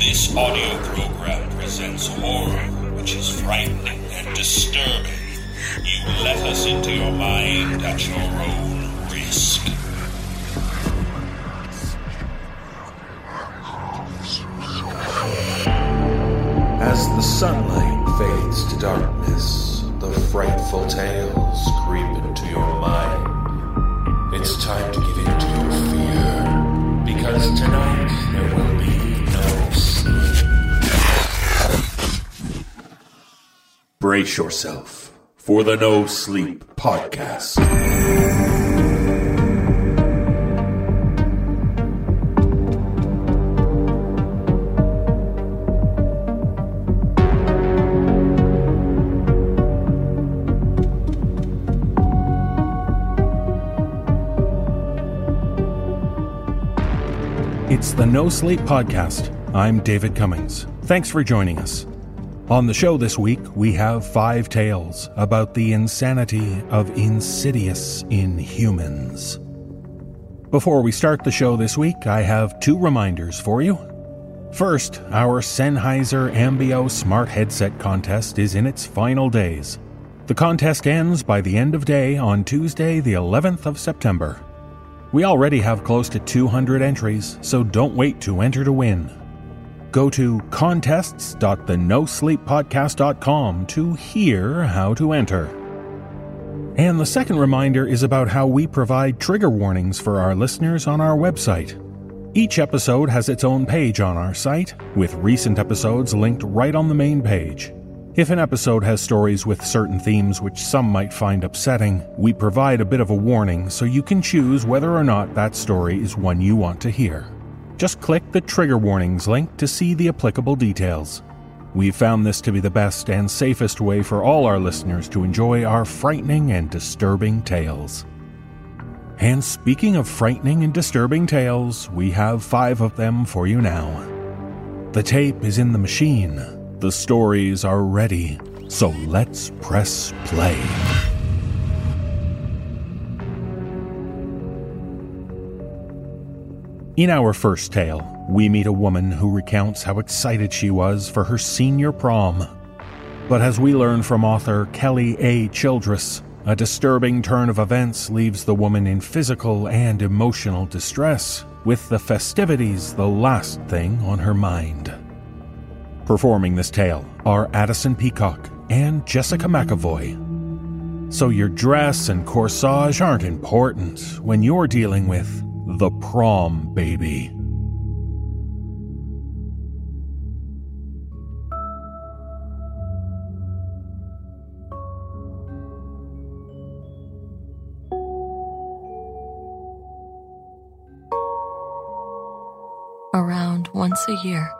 This audio program presents horror, which is frightening and disturbing. You let us into your mind at your own risk. As the sunlight fades to darkness, the frightful tales creep into your mind. It's time to give in to your fear, because tonight Brace yourself for the No Sleep Podcast. It's the No Sleep Podcast. I'm David Cummings. Thanks for joining us. On the show this week, we have five tales about the insanity of insidious in humans. Before we start the show this week, I have two reminders for you. First, our Sennheiser AMBEO Smart Headset contest is in its final days. The contest ends by the end of day on Tuesday, the 11th of September. We already have close to 200 entries, so don't wait to enter to win. Go to contests.thenosleeppodcast.com to hear how to enter. And the second reminder is about how we provide trigger warnings for our listeners on our website. Each episode has its own page on our site, with recent episodes linked right on the main page. If an episode has stories with certain themes which some might find upsetting, we provide a bit of a warning so you can choose whether or not that story is one you want to hear. Just click the trigger warnings link to see the applicable details. We've found this to be the best and safest way for all our listeners to enjoy our frightening and disturbing tales. And speaking of frightening and disturbing tales, we have five of them for you now. The tape is in the machine. The stories are ready, so let's press play. In our first tale, we meet a woman who recounts how excited she was for her senior prom. But as we learn from author Kelly A. Childress, a disturbing turn of events leaves the woman in physical and emotional distress, with the festivities the last thing on her mind. Performing this tale are Addison Peacock and Jessica McEvoy. So your dress and corsage aren't important when you're dealing with the prom baby. Around once a year,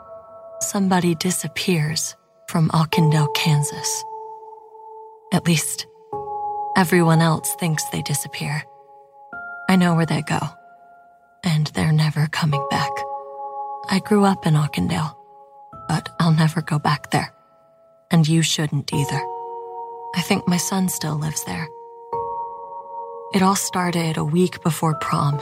somebody disappears from Auchendale, Kansas. At least, everyone else thinks they disappear. I know where they go, and they're never coming back. I grew up in Auchendale, but I'll never go back there. And you shouldn't either. I think my son still lives there. It all started a week before prom,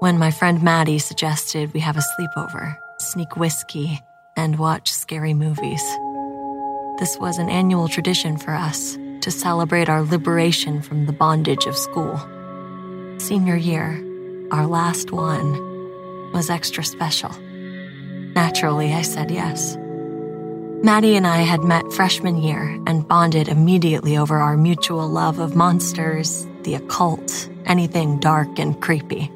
when my friend Maddie suggested we have a sleepover, sneak whiskey, and watch scary movies. This was an annual tradition for us to celebrate our liberation from the bondage of school. Senior year, our last one, was extra special. Naturally, I said yes. Maddie and I had met freshman year and bonded immediately over our mutual love of monsters, the occult, anything dark and creepy.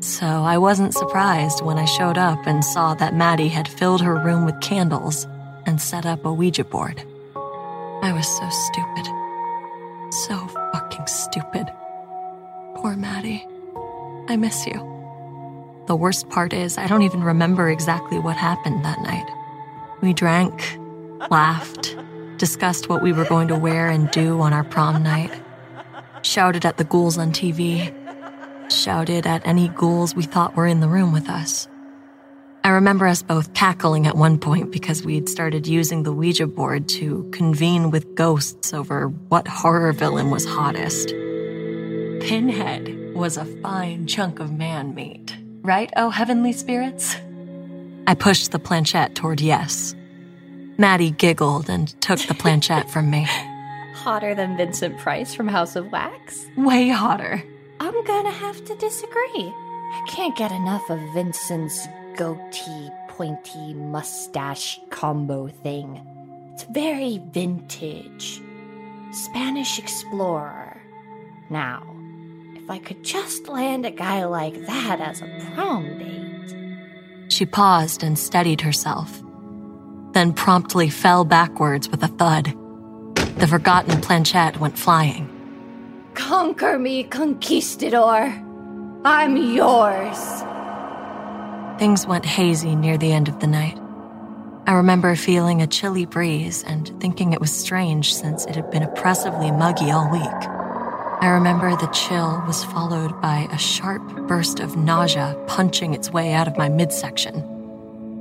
So I wasn't surprised when I showed up and saw that Maddie had filled her room with candles and set up a Ouija board. I was so stupid. So fucking stupid. Poor Maddie. I miss you. The worst part is, I don't even remember exactly what happened that night. We drank, laughed, discussed what we were going to wear and do on our prom night, shouted at the ghouls on TV, shouted at any ghouls we thought were in the room with us. I remember us both cackling at one point because we'd started using the Ouija board to convene with ghosts over what horror villain was hottest. Pinhead was a fine chunk of man meat, right, oh heavenly spirits? I pushed the planchette toward yes. Maddie giggled and took the planchette from me. Hotter than Vincent Price from House of Wax? Way hotter. I'm gonna have to disagree. I can't get enough of Vincent's goatee, pointy mustache combo thing. It's very vintage. Spanish explorer. Now, if I could just land a guy like that as a prom date. She paused and steadied herself, then promptly fell backwards with a thud. The forgotten planchette went flying. Conquer me, conquistador. I'm yours. Things went hazy near the end of the night. I remember feeling a chilly breeze and thinking it was strange since it had been oppressively muggy all week. I remember the chill was followed by a sharp burst of nausea punching its way out of my midsection,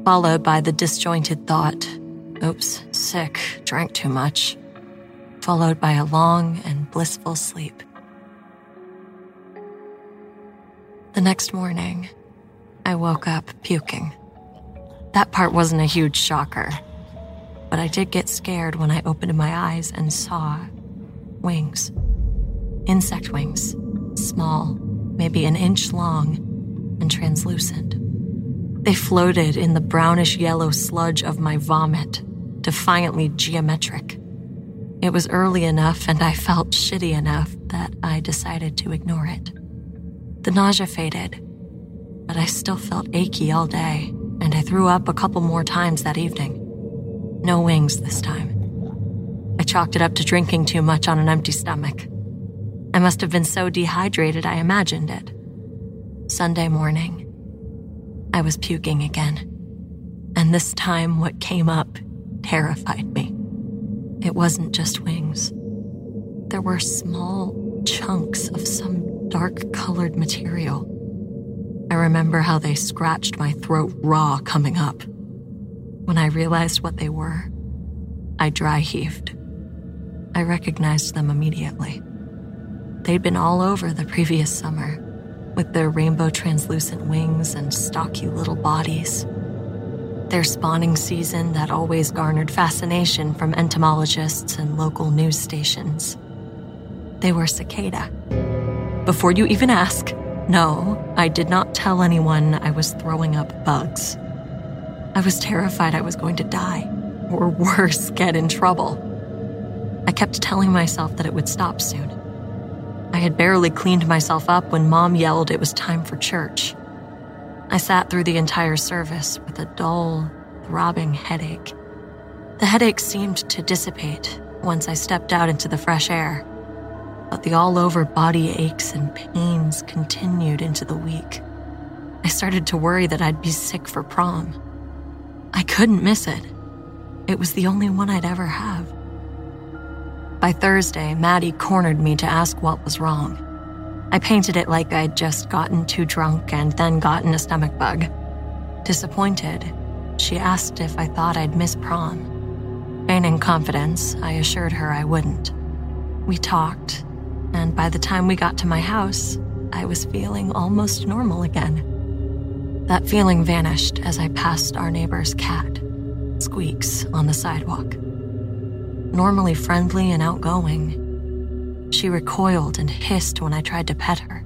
followed by the disjointed thought, oops, sick, drank too much, followed by a long and blissful sleep. The next morning, I woke up puking. That part wasn't a huge shocker, but I did get scared when I opened my eyes and saw wings. Insect wings, small, maybe an inch long, and translucent. They floated in the brownish yellow sludge of my vomit, defiantly geometric. It was early enough and I felt shitty enough that I decided to ignore it. The nausea faded, but I still felt achy all day, and I threw up a couple more times that evening. No wings this time. I chalked it up to drinking too much on an empty stomach. I must have been so dehydrated I imagined it. Sunday morning, I was puking again. And this time, what came up terrified me. It wasn't just wings, there were small chunks of some dark colored material. I remember how they scratched my throat raw coming up. When I realized what they were, I dry heaved. I recognized them immediately. They'd been all over the previous summer, with their rainbow translucent wings and stocky little bodies. Their spawning season that always garnered fascination from entomologists and local news stations. They were cicada before you even ask, no, I did not tell anyone I was throwing up bugs. I was terrified I was going to die, or worse, get in trouble. I kept telling myself that it would stop soon. I had barely cleaned myself up when mom yelled it was time for church. I sat through the entire service with a dull, throbbing headache. The headache seemed to dissipate once I stepped out into the fresh air but the all over body aches and pains continued into the week. I started to worry that I'd be sick for prom. I couldn't miss it. It was the only one I'd ever have. By Thursday, Maddie cornered me to ask what was wrong. I painted it like I'd just gotten too drunk and then gotten a stomach bug. Disappointed, she asked if I thought I'd miss prom. Feigning confidence, I assured her I wouldn't. We talked, and by the time we got to my house, I was feeling almost normal again. That feeling vanished as I passed our neighbor's cat, Squeaks, on the sidewalk. Normally friendly and outgoing, she recoiled and hissed when I tried to pet her.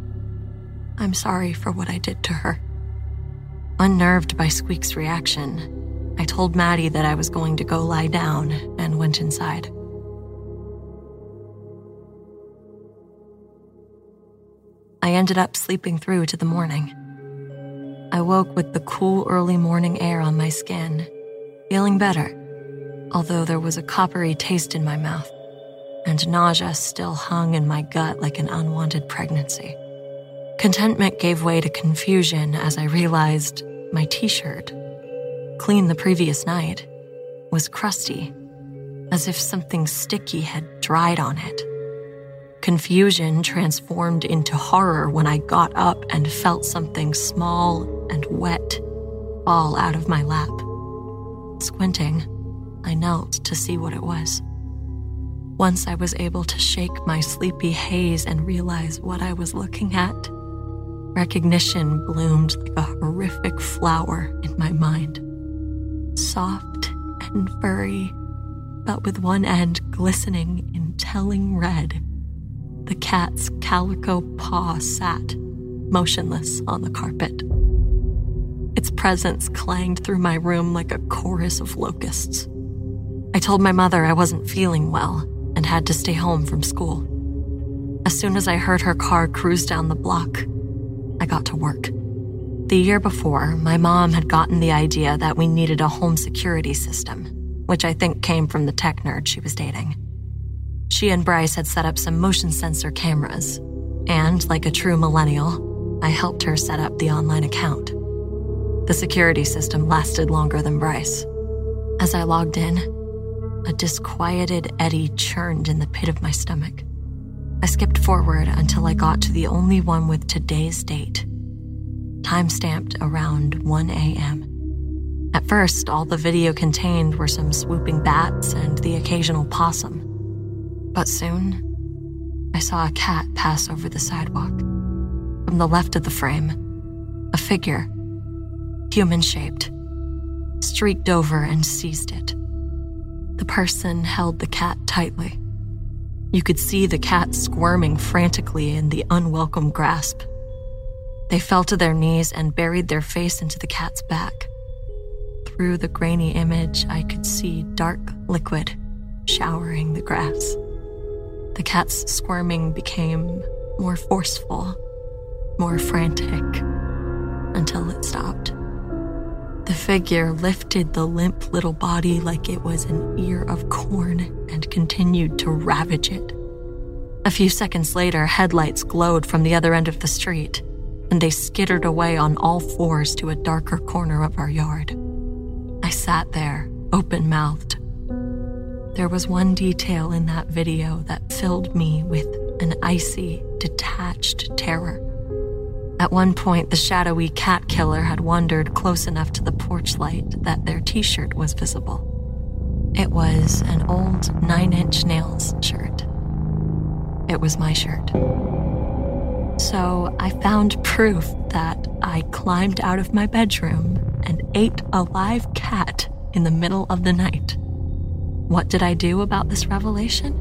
I'm sorry for what I did to her. Unnerved by Squeak's reaction, I told Maddie that I was going to go lie down and went inside. I ended up sleeping through to the morning. I woke with the cool early morning air on my skin, feeling better, although there was a coppery taste in my mouth, and nausea still hung in my gut like an unwanted pregnancy. Contentment gave way to confusion as I realized my t shirt, clean the previous night, was crusty, as if something sticky had dried on it. Confusion transformed into horror when I got up and felt something small and wet fall out of my lap. Squinting, I knelt to see what it was. Once I was able to shake my sleepy haze and realize what I was looking at, recognition bloomed like a horrific flower in my mind. soft and furry, but with one end glistening in telling red. The cat's calico paw sat, motionless on the carpet. Its presence clanged through my room like a chorus of locusts. I told my mother I wasn't feeling well and had to stay home from school. As soon as I heard her car cruise down the block, I got to work. The year before, my mom had gotten the idea that we needed a home security system, which I think came from the tech nerd she was dating. She and Bryce had set up some motion sensor cameras, and like a true millennial, I helped her set up the online account. The security system lasted longer than Bryce. As I logged in, a disquieted eddy churned in the pit of my stomach. I skipped forward until I got to the only one with today's date, time stamped around 1 a.m. At first, all the video contained were some swooping bats and the occasional possum. But soon, I saw a cat pass over the sidewalk. From the left of the frame, a figure, human shaped, streaked over and seized it. The person held the cat tightly. You could see the cat squirming frantically in the unwelcome grasp. They fell to their knees and buried their face into the cat's back. Through the grainy image, I could see dark liquid showering the grass. The cat's squirming became more forceful, more frantic, until it stopped. The figure lifted the limp little body like it was an ear of corn and continued to ravage it. A few seconds later, headlights glowed from the other end of the street, and they skittered away on all fours to a darker corner of our yard. I sat there, open mouthed. There was one detail in that video that filled me with an icy, detached terror. At one point, the shadowy cat killer had wandered close enough to the porch light that their t shirt was visible. It was an old Nine Inch Nails shirt. It was my shirt. So I found proof that I climbed out of my bedroom and ate a live cat in the middle of the night. What did I do about this revelation?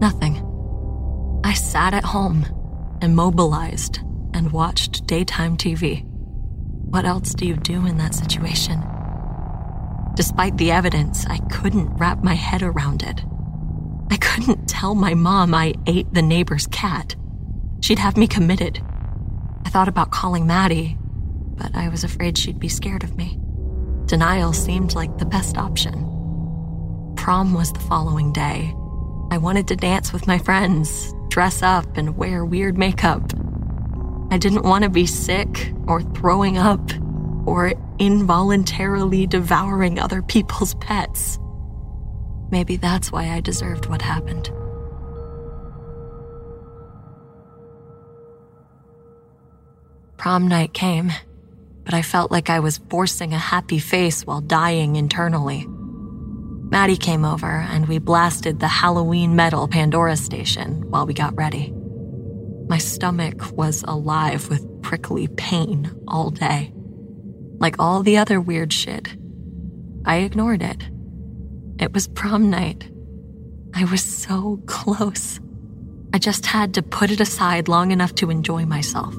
Nothing. I sat at home, immobilized, and watched daytime TV. What else do you do in that situation? Despite the evidence, I couldn't wrap my head around it. I couldn't tell my mom I ate the neighbor's cat. She'd have me committed. I thought about calling Maddie, but I was afraid she'd be scared of me. Denial seemed like the best option. Prom was the following day. I wanted to dance with my friends, dress up, and wear weird makeup. I didn't want to be sick or throwing up or involuntarily devouring other people's pets. Maybe that's why I deserved what happened. Prom night came, but I felt like I was forcing a happy face while dying internally. Maddie came over and we blasted the Halloween metal Pandora station while we got ready. My stomach was alive with prickly pain all day. Like all the other weird shit, I ignored it. It was prom night. I was so close. I just had to put it aside long enough to enjoy myself.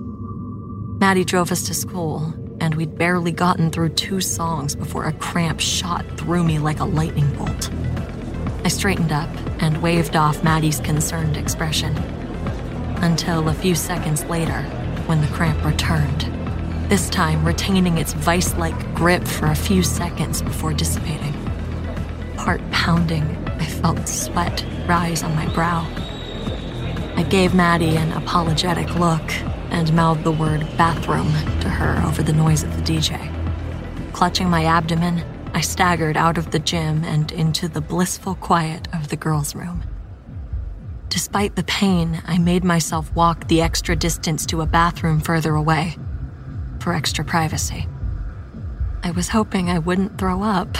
Maddie drove us to school, and we'd barely gotten through two songs before a cramp shot through me like a lightning bolt. I straightened up and waved off Maddie's concerned expression until a few seconds later when the cramp returned, this time retaining its vice like grip for a few seconds before dissipating. Heart pounding, I felt sweat rise on my brow. I gave Maddie an apologetic look and mouthed the word bathroom to her over the noise of the DJ. Clutching my abdomen, I staggered out of the gym and into the blissful quiet of the girls' room. Despite the pain, I made myself walk the extra distance to a bathroom further away for extra privacy. I was hoping I wouldn't throw up,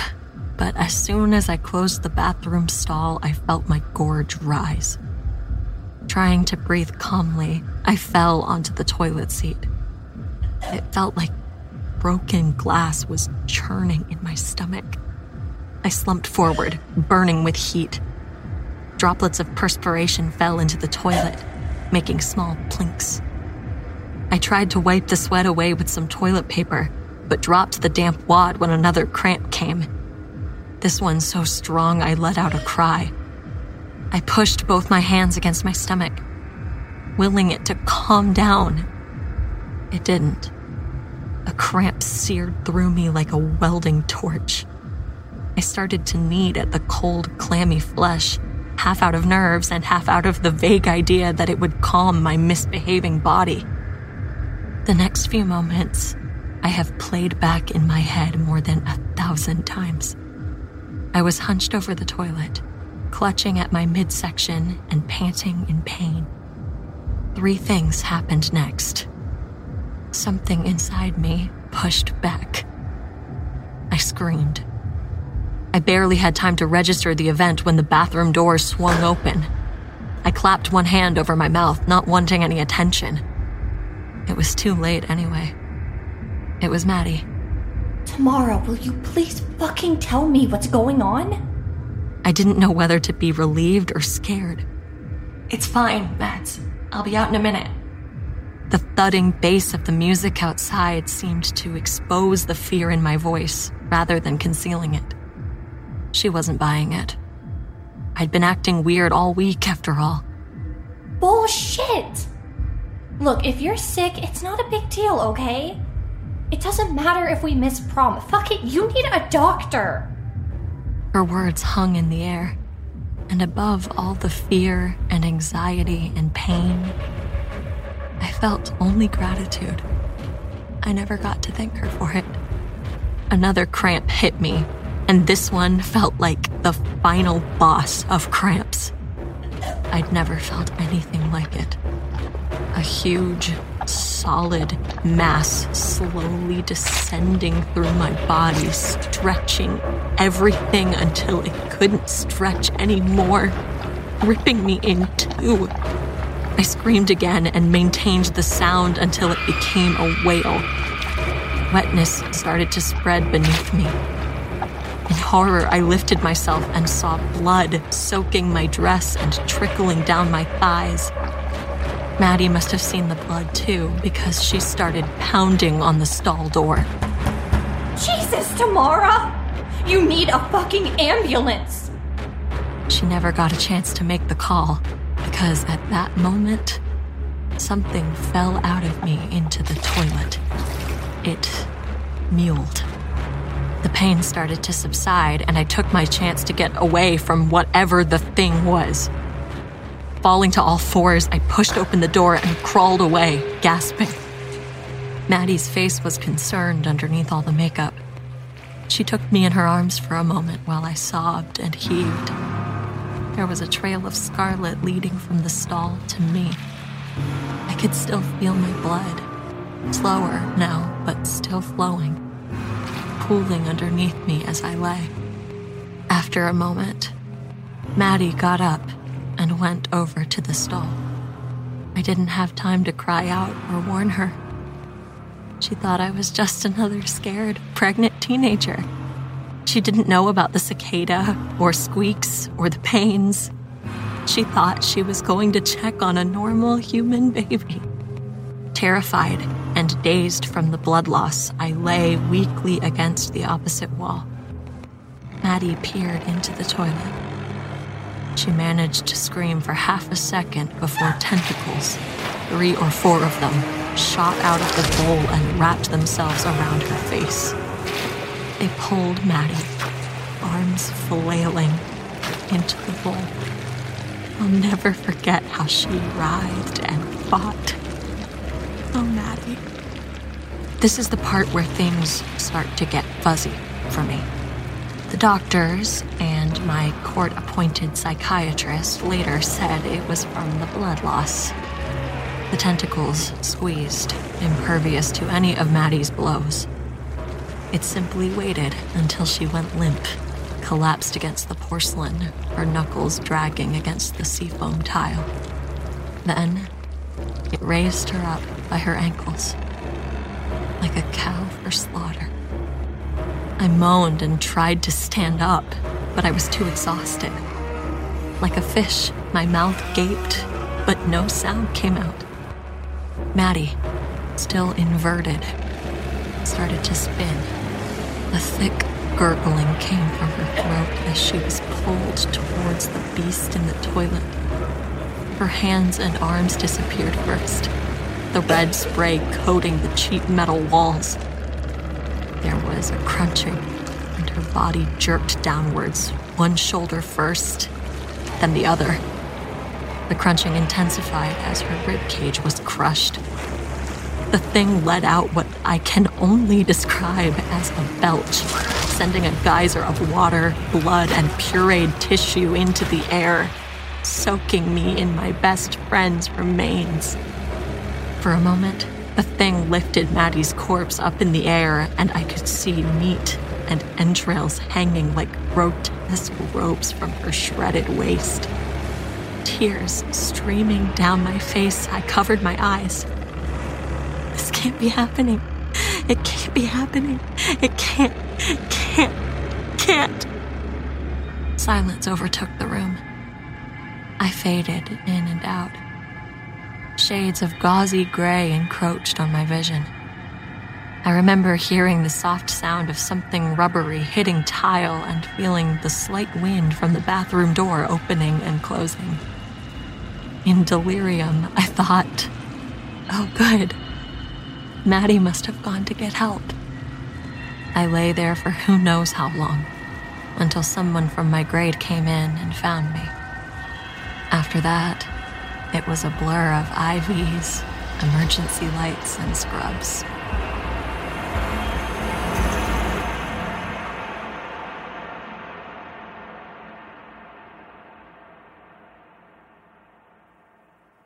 but as soon as I closed the bathroom stall, I felt my gorge rise. Trying to breathe calmly, I fell onto the toilet seat. It felt like broken glass was churning in my stomach. I slumped forward, burning with heat. Droplets of perspiration fell into the toilet, making small plinks. I tried to wipe the sweat away with some toilet paper, but dropped the damp wad when another cramp came. This one so strong I let out a cry. I pushed both my hands against my stomach, willing it to calm down. It didn't. A cramp seared through me like a welding torch. I started to knead at the cold, clammy flesh, half out of nerves and half out of the vague idea that it would calm my misbehaving body. The next few moments, I have played back in my head more than a thousand times. I was hunched over the toilet, clutching at my midsection and panting in pain. Three things happened next. Something inside me pushed back. I screamed. I barely had time to register the event when the bathroom door swung open. I clapped one hand over my mouth, not wanting any attention. It was too late anyway. It was Maddie. Tamara, will you please fucking tell me what's going on? I didn't know whether to be relieved or scared. It's fine, Mads. I'll be out in a minute. The thudding bass of the music outside seemed to expose the fear in my voice rather than concealing it. She wasn't buying it. I'd been acting weird all week after all. Bullshit! Look, if you're sick, it's not a big deal, okay? It doesn't matter if we miss prom. Fuck it, you need a doctor. Her words hung in the air, and above all the fear and anxiety and pain, I felt only gratitude. I never got to thank her for it. Another cramp hit me, and this one felt like the final boss of cramps. I'd never felt anything like it. A huge, solid mass slowly descending through my body, stretching everything until it couldn't stretch anymore, ripping me in two. I screamed again and maintained the sound until it became a wail. Wetness started to spread beneath me. In horror, I lifted myself and saw blood soaking my dress and trickling down my thighs. Maddie must have seen the blood too, because she started pounding on the stall door. Jesus, Tamara! You need a fucking ambulance! She never got a chance to make the call, because at that moment, something fell out of me into the toilet. It mewled. The pain started to subside, and I took my chance to get away from whatever the thing was. Falling to all fours, I pushed open the door and crawled away, gasping. Maddie's face was concerned underneath all the makeup. She took me in her arms for a moment while I sobbed and heaved. There was a trail of scarlet leading from the stall to me. I could still feel my blood, slower now, but still flowing, pooling underneath me as I lay. After a moment, Maddie got up and went over to the stall. I didn't have time to cry out or warn her. She thought I was just another scared, pregnant teenager. She didn't know about the cicada, or squeaks, or the pains. She thought she was going to check on a normal human baby. Terrified and dazed from the blood loss, I lay weakly against the opposite wall. Maddie peered into the toilet. She managed to scream for half a second before tentacles, three or four of them, shot out of the bowl and wrapped themselves around her face. They pulled Maddie, arms flailing, into the bowl. I'll never forget how she writhed and fought. Oh, Maddie. This is the part where things start to get fuzzy for me. The doctors and my court appointed psychiatrist later said it was from the blood loss. The tentacles squeezed, impervious to any of Maddie's blows. It simply waited until she went limp, collapsed against the porcelain, her knuckles dragging against the seafoam tile. Then, it raised her up by her ankles. like a cow for slaughter. I moaned and tried to stand up, but I was too exhausted. Like a fish, my mouth gaped, but no sound came out. Maddie, still inverted, started to spin. A thick gurgling came from her throat as she was pulled towards the beast in the toilet. Her hands and arms disappeared first, the red spray coating the cheap metal walls. There was a crunching, and her body jerked downwards, one shoulder first, then the other. The crunching intensified as her rib cage was crushed. The thing let out what I can only describe as a belch, sending a geyser of water, blood, and pureed tissue into the air, soaking me in my best friend's remains. For a moment, the thing lifted Maddie's corpse up in the air, and I could see meat and entrails hanging like grotesque ropes from her shredded waist. Tears streaming down my face, I covered my eyes. This can't be happening. It can't be happening. It can't, can't, can't. Silence overtook the room. I faded in and out. Shades of gauzy gray encroached on my vision. I remember hearing the soft sound of something rubbery hitting tile and feeling the slight wind from the bathroom door opening and closing. In delirium, I thought, oh, good. Maddie must have gone to get help. I lay there for who knows how long, until someone from my grade came in and found me. After that, it was a blur of IVs, emergency lights, and scrubs.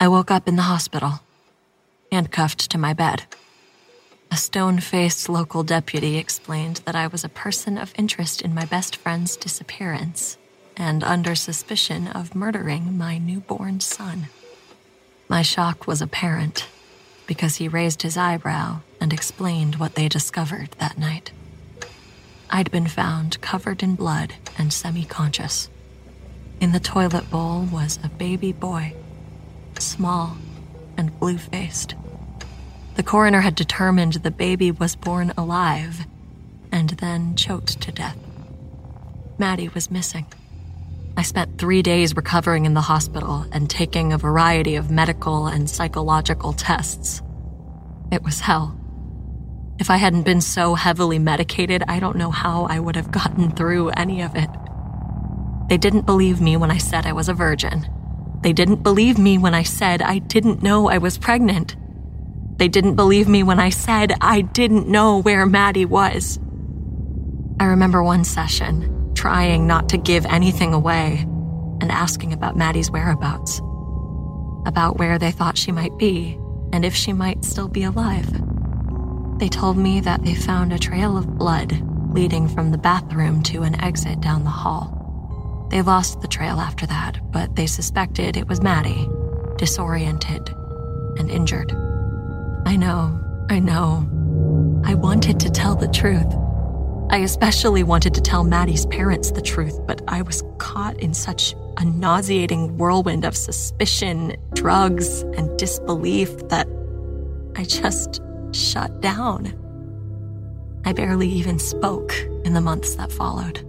I woke up in the hospital, handcuffed to my bed. A stone faced local deputy explained that I was a person of interest in my best friend's disappearance and under suspicion of murdering my newborn son. My shock was apparent because he raised his eyebrow and explained what they discovered that night. I'd been found covered in blood and semi conscious. In the toilet bowl was a baby boy, small and blue faced. The coroner had determined the baby was born alive and then choked to death. Maddie was missing. I spent three days recovering in the hospital and taking a variety of medical and psychological tests. It was hell. If I hadn't been so heavily medicated, I don't know how I would have gotten through any of it. They didn't believe me when I said I was a virgin. They didn't believe me when I said I didn't know I was pregnant. They didn't believe me when I said I didn't know where Maddie was. I remember one session, trying not to give anything away, and asking about Maddie's whereabouts. About where they thought she might be, and if she might still be alive. They told me that they found a trail of blood leading from the bathroom to an exit down the hall. They lost the trail after that, but they suspected it was Maddie, disoriented and injured. I know, I know. I wanted to tell the truth. I especially wanted to tell Maddie's parents the truth, but I was caught in such a nauseating whirlwind of suspicion, drugs, and disbelief that I just shut down. I barely even spoke in the months that followed.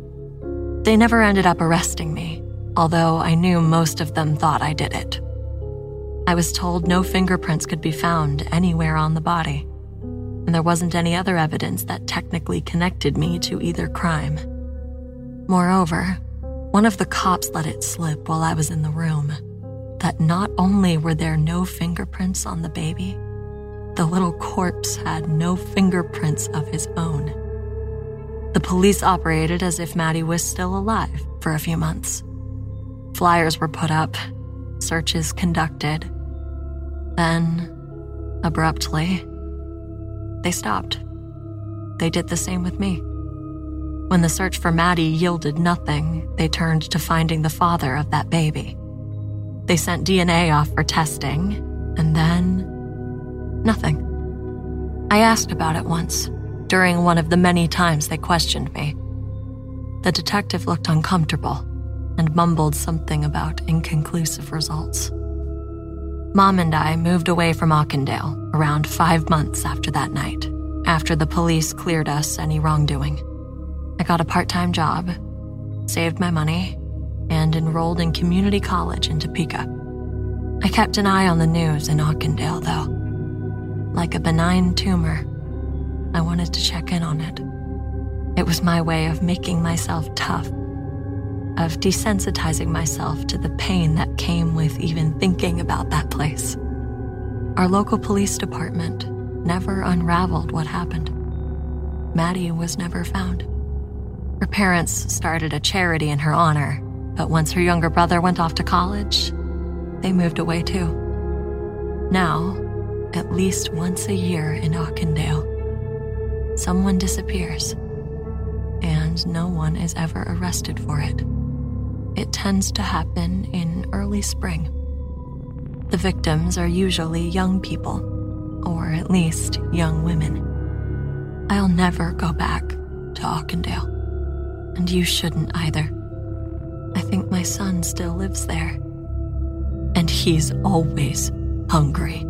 They never ended up arresting me, although I knew most of them thought I did it. I was told no fingerprints could be found anywhere on the body, and there wasn't any other evidence that technically connected me to either crime. Moreover, one of the cops let it slip while I was in the room that not only were there no fingerprints on the baby, the little corpse had no fingerprints of his own. The police operated as if Maddie was still alive for a few months. Flyers were put up, searches conducted. Then, abruptly, they stopped. They did the same with me. When the search for Maddie yielded nothing, they turned to finding the father of that baby. They sent DNA off for testing, and then nothing. I asked about it once, during one of the many times they questioned me. The detective looked uncomfortable and mumbled something about inconclusive results. Mom and I moved away from Auchendale around five months after that night, after the police cleared us any wrongdoing. I got a part time job, saved my money, and enrolled in community college in Topeka. I kept an eye on the news in Auchendale, though. Like a benign tumor, I wanted to check in on it. It was my way of making myself tough, of desensitizing myself to the pain that came with even thinking about that place. Our local police department never unraveled what happened. Maddie was never found. Her parents started a charity in her honor, but once her younger brother went off to college, they moved away too. Now, at least once a year in Auchendale, someone disappears, and no one is ever arrested for it. It tends to happen in early spring. The victims are usually young people, or at least young women. I'll never go back to Auchendale, and you shouldn't either. I think my son still lives there, and he's always hungry.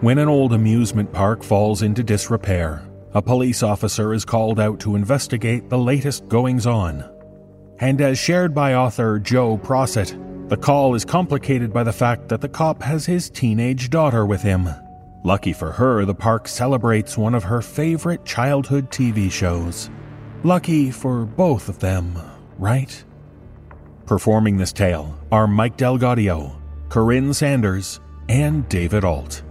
When an old amusement park falls into disrepair, a police officer is called out to investigate the latest goings on. And as shared by author Joe Prosit, the call is complicated by the fact that the cop has his teenage daughter with him. Lucky for her, the park celebrates one of her favorite childhood TV shows. Lucky for both of them, right? Performing this tale are Mike DelGaudio, Corinne Sanders, and David Ault.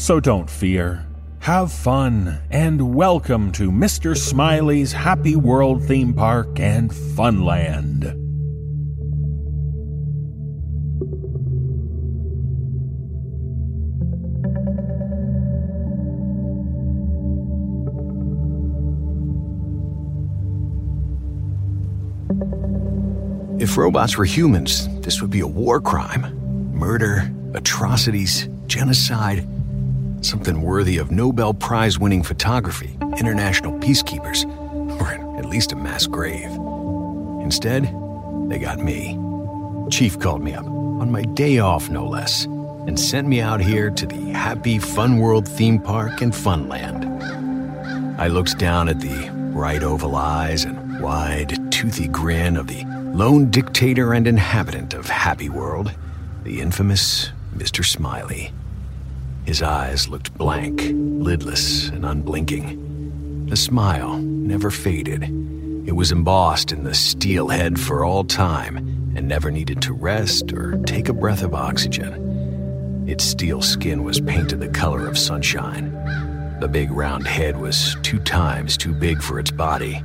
So don't fear. Have fun and welcome to Mr. Smiley's Happy World theme park and Funland. If robots were humans, this would be a war crime. Murder, atrocities, genocide, something worthy of Nobel Prize winning photography, international peacekeepers, or at least a mass grave. Instead, they got me. Chief called me up, on my day off no less, and sent me out here to the Happy Fun World theme park in Funland. I looked down at the bright oval eyes and wide, toothy grin of the lone dictator and inhabitant of Happy World, the infamous Mr. Smiley. His eyes looked blank, lidless, and unblinking. The smile never faded. It was embossed in the steel head for all time and never needed to rest or take a breath of oxygen. Its steel skin was painted the color of sunshine. The big round head was two times too big for its body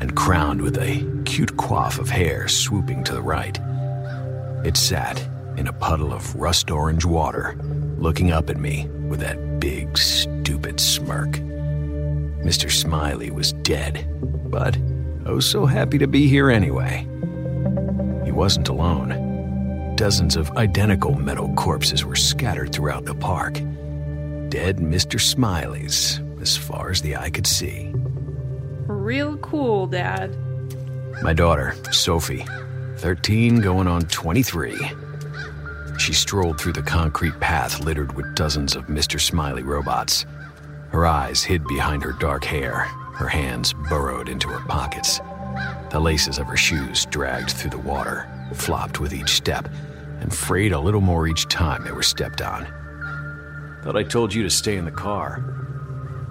and crowned with a cute coif of hair swooping to the right. It sat in a puddle of rust orange water, looking up at me with that big, stupid smirk. Mr. Smiley was dead, but oh so happy to be here anyway. He wasn't alone. Dozens of identical metal corpses were scattered throughout the park. Dead Mr. Smileys, as far as the eye could see. Real cool, Dad. My daughter, Sophie, 13 going on 23. She strolled through the concrete path littered with dozens of Mr. Smiley robots. Her eyes hid behind her dark hair, her hands burrowed into her pockets. The laces of her shoes dragged through the water, flopped with each step, and frayed a little more each time they were stepped on. Thought I told you to stay in the car.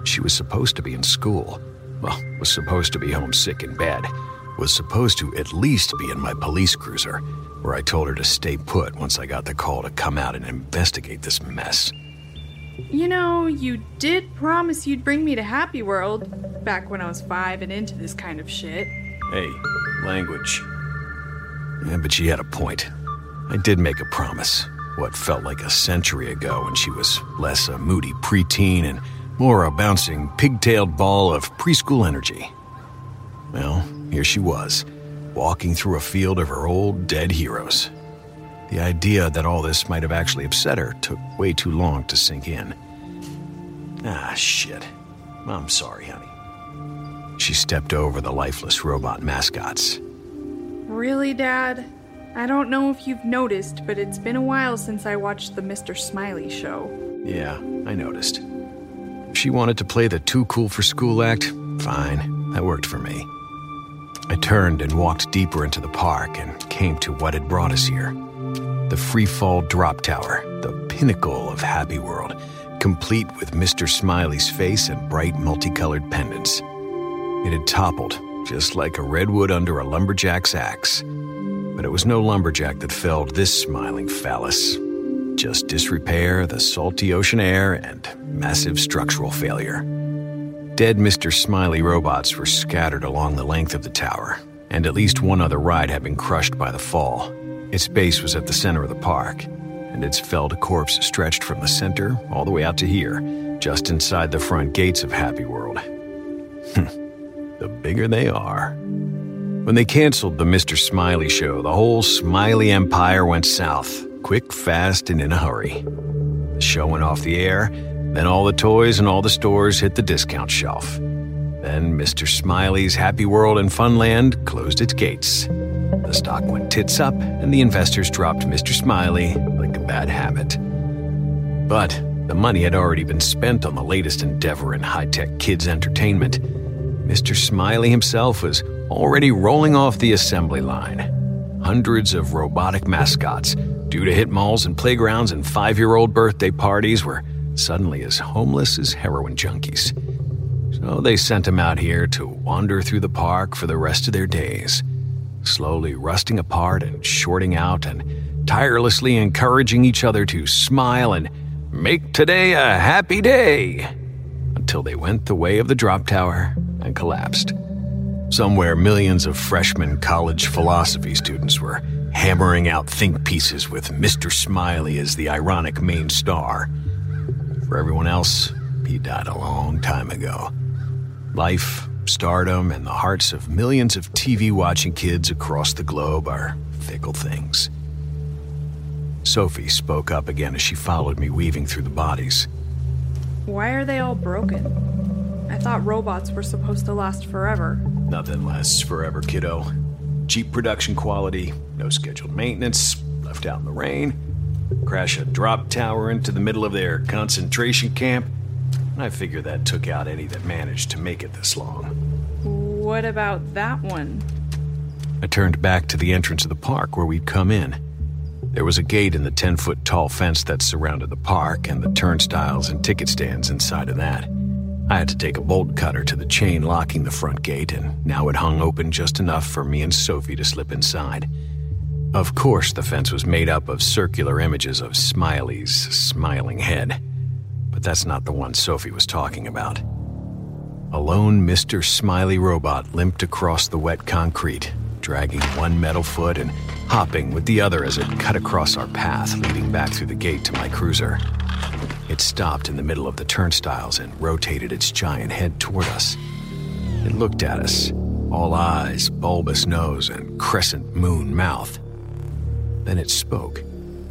She was supposed to be in school. Well, was supposed to be homesick in bed. Was supposed to at least be in my police cruiser. Where I told her to stay put once I got the call to come out and investigate this mess. You know, you did promise you'd bring me to Happy World back when I was five and into this kind of shit. Hey, language. Yeah, but she had a point. I did make a promise, what felt like a century ago when she was less a moody preteen and more a bouncing, pigtailed ball of preschool energy. Well, here she was, walking through a field of her old dead heroes. The idea that all this might have actually upset her took way too long to sink in. Ah, shit. I'm sorry, honey. She stepped over the lifeless robot mascots. Really, Dad? I don't know if you've noticed, but it's been a while since I watched the Mr. Smiley show. Yeah, I noticed. If she wanted to play the too cool for school act, fine. That worked for me. I turned and walked deeper into the park and came to what had brought us here the freefall drop tower, the pinnacle of Happy World, complete with Mr. Smiley's face and bright multicolored pendants. It had toppled, just like a redwood under a lumberjack's axe. But it was no lumberjack that felled this smiling phallus. Just disrepair, the salty ocean air, and massive structural failure. Dead Mr. Smiley robots were scattered along the length of the tower, and at least one other ride had been crushed by the fall. Its base was at the center of the park, and its felled corpse stretched from the center all the way out to here, just inside the front gates of Happy World. Hmm. the bigger they are. When they canceled the Mr. Smiley show, the whole Smiley empire went south, quick, fast, and in a hurry. The show went off the air, then all the toys and all the stores hit the discount shelf. Then Mr. Smiley's Happy World and Funland closed its gates. The stock went tits up, and the investors dropped Mr. Smiley like a bad habit. But the money had already been spent on the latest endeavor in high tech kids' entertainment. Mr. Smiley himself was already rolling off the assembly line. Hundreds of robotic mascots, due to hit malls and playgrounds and five year old birthday parties, were suddenly as homeless as heroin junkies. So they sent him out here to wander through the park for the rest of their days slowly rusting apart and shorting out and tirelessly encouraging each other to smile and make today a happy day until they went the way of the drop tower and collapsed. Somewhere, millions of freshman college philosophy students were hammering out think pieces with Mr. Smiley as the ironic main star. For everyone else, he died a long time ago. Life stardom, and the hearts of millions of TV watching kids across the globe are fickle things. Sophie spoke up again as she followed me, weaving through the bodies. Why are they all broken? I thought robots were supposed to last forever. Nothing lasts forever, kiddo. Cheap production quality, no scheduled maintenance, left out in the rain, crash a drop tower into the middle of their concentration camp I figure that took out any that managed to make it this long. What about that one? I turned back to the entrance of the park where we'd come in. There was a gate in the 10 foot tall fence that surrounded the park and the turnstiles and ticket stands inside of that. I had to take a bolt cutter to the chain locking the front gate, and now it hung open just enough for me and Sophie to slip inside. Of course, the fence was made up of circular images of Smiley's smiling head but that's not the one Sophie was talking about. A lone Mr. Smiley robot limped across the wet concrete, dragging one metal foot and hopping with the other as it cut across our path leading back through the gate to my cruiser. It stopped in the middle of the turnstiles and rotated its giant head toward us. It looked at us, all eyes, bulbous nose, and crescent moon mouth. Then it spoke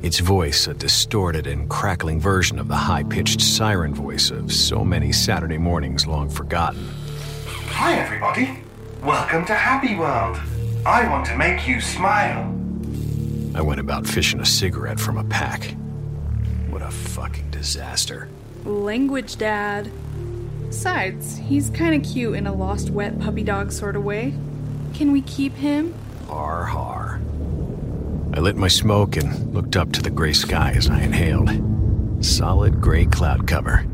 its voice a distorted and crackling version of the high pitched siren voice of so many Saturday mornings long forgotten. Hi, everybody. Welcome to Happy World. I want to make you smile. I went about fishing a cigarette from a pack. What a fucking disaster. Language, Dad. Besides, he's kinda cute in a lost wet puppy dog sort of way. Can we keep him? Har har. I lit my smoke and looked up to the gray sky as I inhaled. Solid gray cloud cover.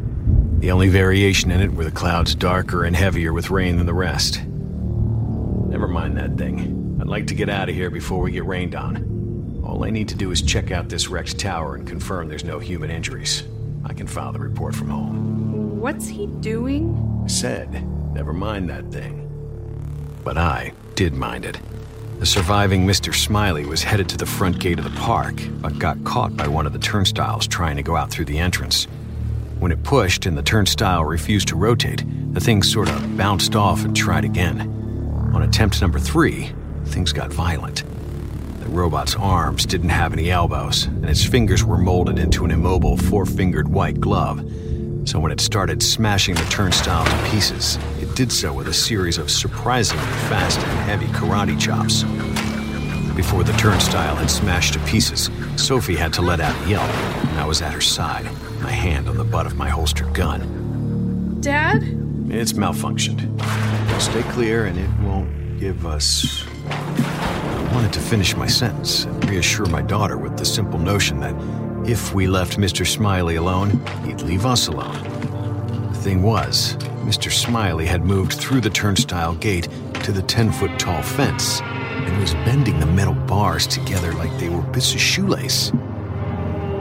The only variation in it were the clouds darker and heavier with rain than the rest. Never mind that thing. I'd like to get out of here before we get rained on. All I need to do is check out this wrecked tower and confirm there's no human injuries. I can file the report from home. What's he doing? I said, never mind that thing. But I did mind it. The surviving Mr. Smiley was headed to the front gate of the park, but got caught by one of the turnstiles trying to go out through the entrance. When it pushed and the turnstile refused to rotate, the thing sort of bounced off and tried again. On attempt number three, things got violent. The robot's arms didn't have any elbows, and its fingers were molded into an immobile four fingered white glove. So when it started smashing the turnstile to pieces, it did so with a series of surprisingly fast and heavy karate chops. Before the turnstile had smashed to pieces, Sophie had to let out a yelp, and I was at her side, my hand on the butt of my holstered gun. Dad? It's malfunctioned. Stay clear, and it won't give us. I wanted to finish my sentence and reassure my daughter with the simple notion that if we left Mr. Smiley alone, he'd leave us alone. The thing was, Mr. Smiley had moved through the turnstile gate to the 10 foot tall fence and was bending the metal bars together like they were bits of shoelace.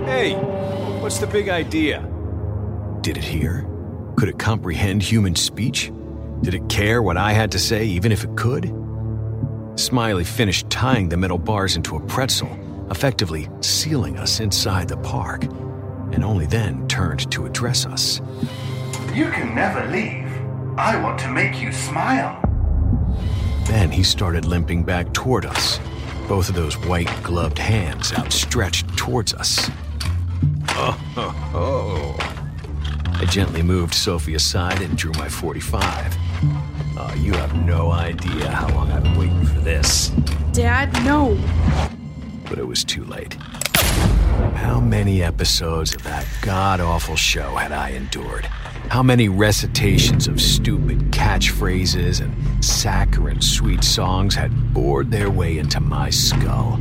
Hey, what's the big idea? Did it hear? Could it comprehend human speech? Did it care what I had to say, even if it could? Smiley finished tying the metal bars into a pretzel, effectively sealing us inside the park, and only then turned to address us. You can never leave. I want to make you smile. Then he started limping back toward us, both of those white gloved hands outstretched towards us. Oh, ho, ho. I gently moved Sophie aside and drew my 45. Oh, you have no idea how long I've been waiting for this. Dad, no. But it was too late. How many episodes of that god awful show had I endured? How many recitations of stupid catchphrases and saccharine sweet songs had bored their way into my skull?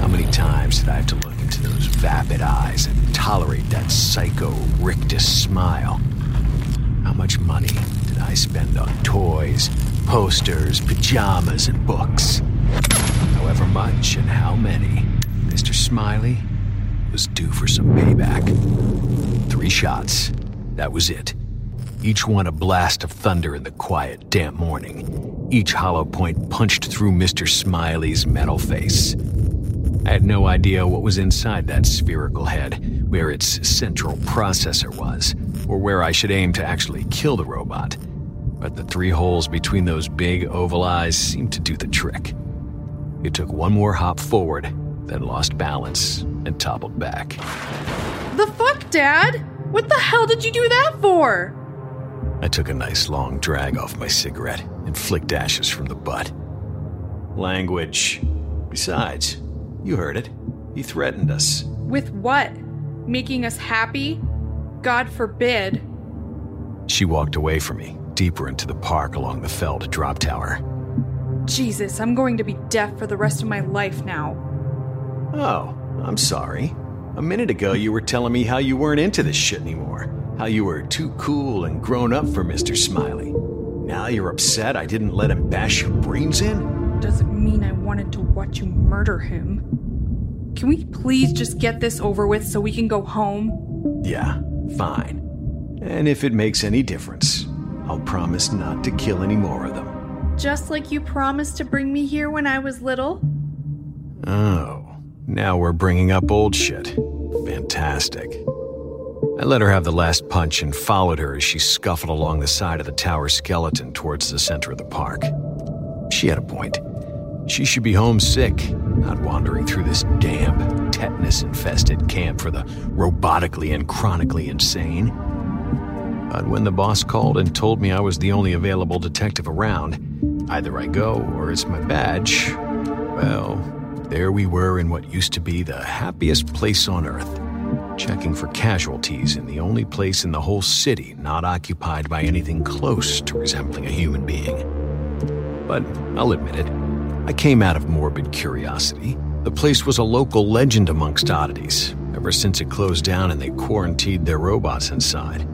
How many times did I have to look into those vapid eyes and tolerate that psycho rictus smile? How much money did I spend on toys, posters, pajamas, and books? However much and how many, Mr. Smiley was due for some payback. Three shots. That was it. Each one a blast of thunder in the quiet, damp morning. Each hollow point punched through Mr. Smiley's metal face. I had no idea what was inside that spherical head, where its central processor was, or where I should aim to actually kill the robot. But the three holes between those big oval eyes seemed to do the trick. It took one more hop forward, then lost balance and toppled back. The fuck, Dad? What the hell did you do that for? I took a nice long drag off my cigarette and flicked ashes from the butt. Language. Besides, you heard it. He threatened us. With what? Making us happy? God forbid. She walked away from me, deeper into the park along the felled drop tower. Jesus, I'm going to be deaf for the rest of my life now. Oh, I'm sorry. A minute ago, you were telling me how you weren't into this shit anymore. How you were too cool and grown up for Mr. Smiley. Now you're upset I didn't let him bash your brains in? Doesn't mean I wanted to watch you murder him. Can we please just get this over with so we can go home? Yeah, fine. And if it makes any difference, I'll promise not to kill any more of them. Just like you promised to bring me here when I was little? Oh, now we're bringing up old shit. Fantastic. I let her have the last punch and followed her as she scuffled along the side of the tower skeleton towards the center of the park. She had a point. She should be homesick, not wandering through this damp, tetanus infested camp for the robotically and chronically insane. But when the boss called and told me I was the only available detective around, either I go or it's my badge, well, there we were in what used to be the happiest place on earth, checking for casualties in the only place in the whole city not occupied by anything close to resembling a human being. But I'll admit it, I came out of morbid curiosity. The place was a local legend amongst oddities, ever since it closed down and they quarantined their robots inside.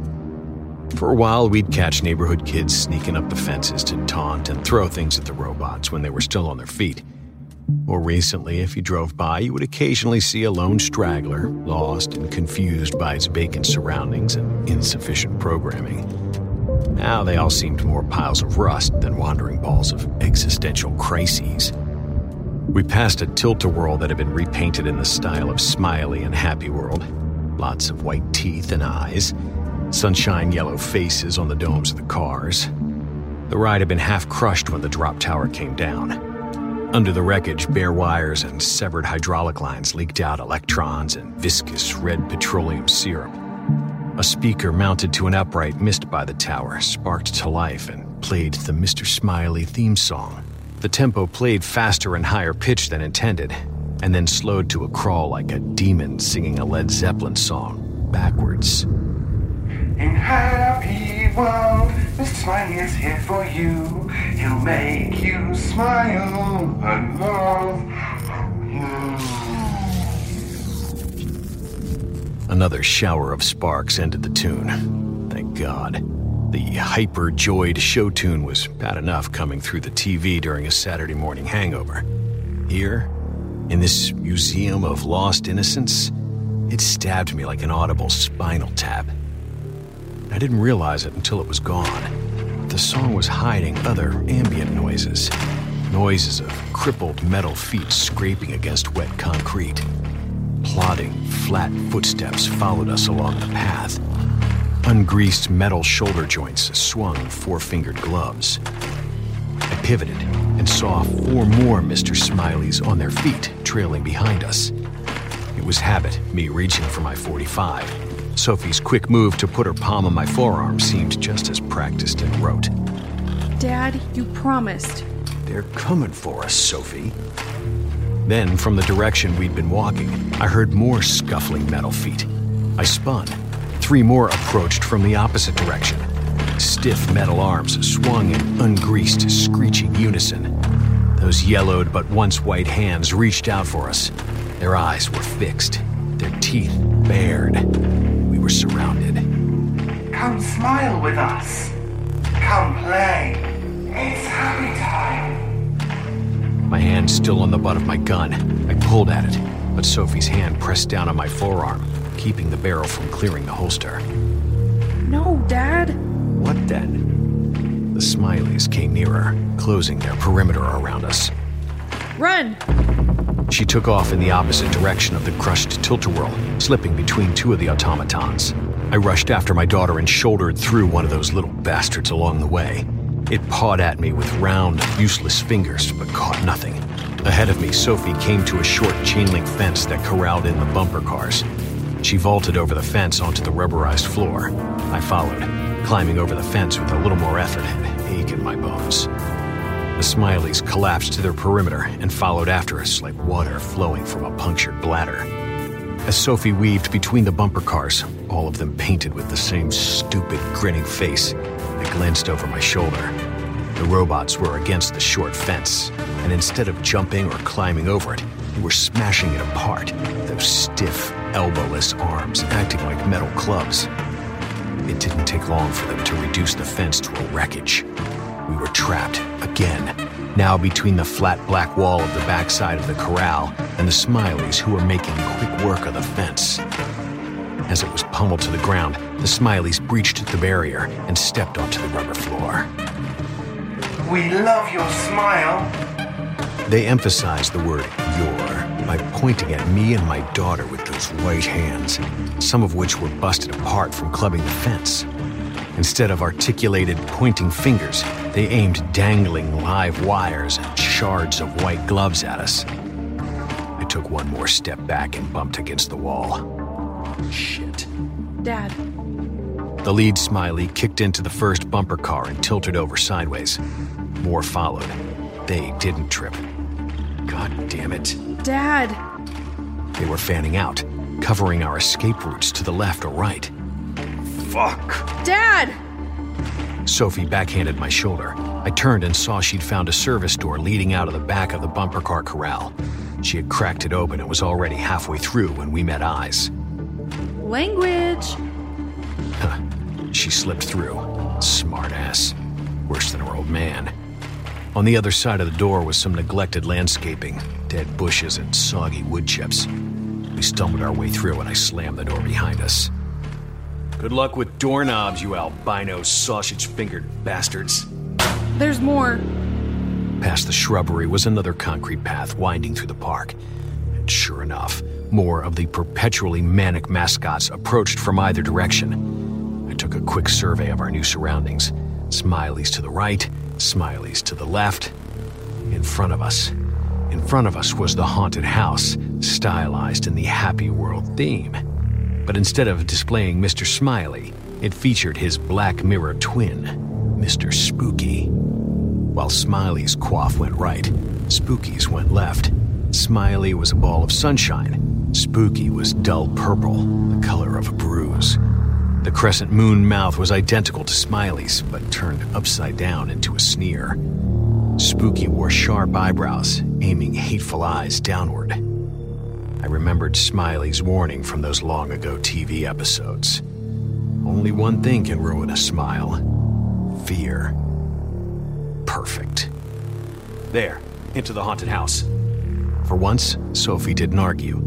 For a while, we'd catch neighborhood kids sneaking up the fences to taunt and throw things at the robots when they were still on their feet. More recently, if you drove by, you would occasionally see a lone straggler, lost and confused by its vacant surroundings and insufficient programming. Now they all seemed more piles of rust than wandering balls of existential crises. We passed a tilt-a-whirl that had been repainted in the style of Smiley and Happy World. Lots of white teeth and eyes, sunshine yellow faces on the domes of the cars. The ride had been half crushed when the drop tower came down. Under the wreckage, bare wires and severed hydraulic lines leaked out electrons and viscous red petroleum syrup. A speaker mounted to an upright missed by the tower sparked to life and played the Mr. Smiley theme song. The tempo played faster and higher pitch than intended, and then slowed to a crawl like a demon singing a Led Zeppelin song, backwards. In happy world, Mr. Smiley is here for you. He'll make you smile and love you. Another shower of sparks ended the tune. Thank God. The hyper joyed show tune was bad enough coming through the TV during a Saturday morning hangover. Here, in this museum of lost innocence, it stabbed me like an audible spinal tap. I didn't realize it until it was gone. The song was hiding other ambient noises noises of crippled metal feet scraping against wet concrete. Plodding, flat footsteps followed us along the path. Ungreased metal shoulder joints swung four fingered gloves. I pivoted and saw four more Mr. Smileys on their feet, trailing behind us. It was habit, me reaching for my 45. Sophie's quick move to put her palm on my forearm seemed just as practiced and rote. Dad, you promised. They're coming for us, Sophie. Then, from the direction we'd been walking, I heard more scuffling metal feet. I spun Three more approached from the opposite direction. Stiff metal arms swung in ungreased, screeching unison. Those yellowed but once white hands reached out for us. Their eyes were fixed, their teeth bared. We were surrounded. Come smile with us. Come play. It's happy time. My hand still on the butt of my gun. I pulled at it, but Sophie's hand pressed down on my forearm keeping the barrel from clearing the holster. No, Dad. What then? The Smileys came nearer, closing their perimeter around us. Run! She took off in the opposite direction of the crushed tilt-a-whirl, slipping between two of the automatons. I rushed after my daughter and shouldered through one of those little bastards along the way. It pawed at me with round, useless fingers, but caught nothing. Ahead of me, Sophie came to a short chain link fence that corralled in the bumper cars. She vaulted over the fence onto the rubberized floor. I followed, climbing over the fence with a little more effort and ache in my bones. The Smileys collapsed to their perimeter and followed after us like water flowing from a punctured bladder. As Sophie weaved between the bumper cars, all of them painted with the same stupid, grinning face, I glanced over my shoulder. The robots were against the short fence, and instead of jumping or climbing over it, they were smashing it apart, those stiff, elbowless arms acting like metal clubs. It didn't take long for them to reduce the fence to a wreckage. We were trapped again, now between the flat black wall of the backside of the corral and the Smileys who were making quick work of the fence. As it was pummeled to the ground, the Smileys breached the barrier and stepped onto the rubber floor. We love your smile. They emphasized the word your by pointing at me and my daughter with those white hands, some of which were busted apart from clubbing the fence. Instead of articulated pointing fingers, they aimed dangling live wires and shards of white gloves at us. I took one more step back and bumped against the wall. Shit. Dad. The lead Smiley kicked into the first bumper car and tilted over sideways. More followed. They didn't trip. God damn it. Dad! They were fanning out, covering our escape routes to the left or right. Fuck. Dad! Sophie backhanded my shoulder. I turned and saw she'd found a service door leading out of the back of the bumper car corral. She had cracked it open and was already halfway through when we met eyes. Language! Huh. She slipped through. Smartass. Worse than her old man. On the other side of the door was some neglected landscaping, dead bushes, and soggy wood chips. We stumbled our way through and I slammed the door behind us. Good luck with doorknobs, you albino sausage fingered bastards. There's more. Past the shrubbery was another concrete path winding through the park. And sure enough, more of the perpetually manic mascots approached from either direction. I took a quick survey of our new surroundings. Smileys to the right, smileys to the left. In front of us, in front of us was the haunted house, stylized in the Happy World theme. But instead of displaying Mr. Smiley, it featured his Black Mirror twin, Mr. Spooky. While Smiley's quaff went right, Spooky's went left. Smiley was a ball of sunshine. Spooky was dull purple, the color of a bruise. The crescent moon mouth was identical to Smiley's, but turned upside down into a sneer. Spooky wore sharp eyebrows, aiming hateful eyes downward. I remembered Smiley's warning from those long ago TV episodes. Only one thing can ruin a smile fear. Perfect. There, into the haunted house. For once, Sophie didn't argue.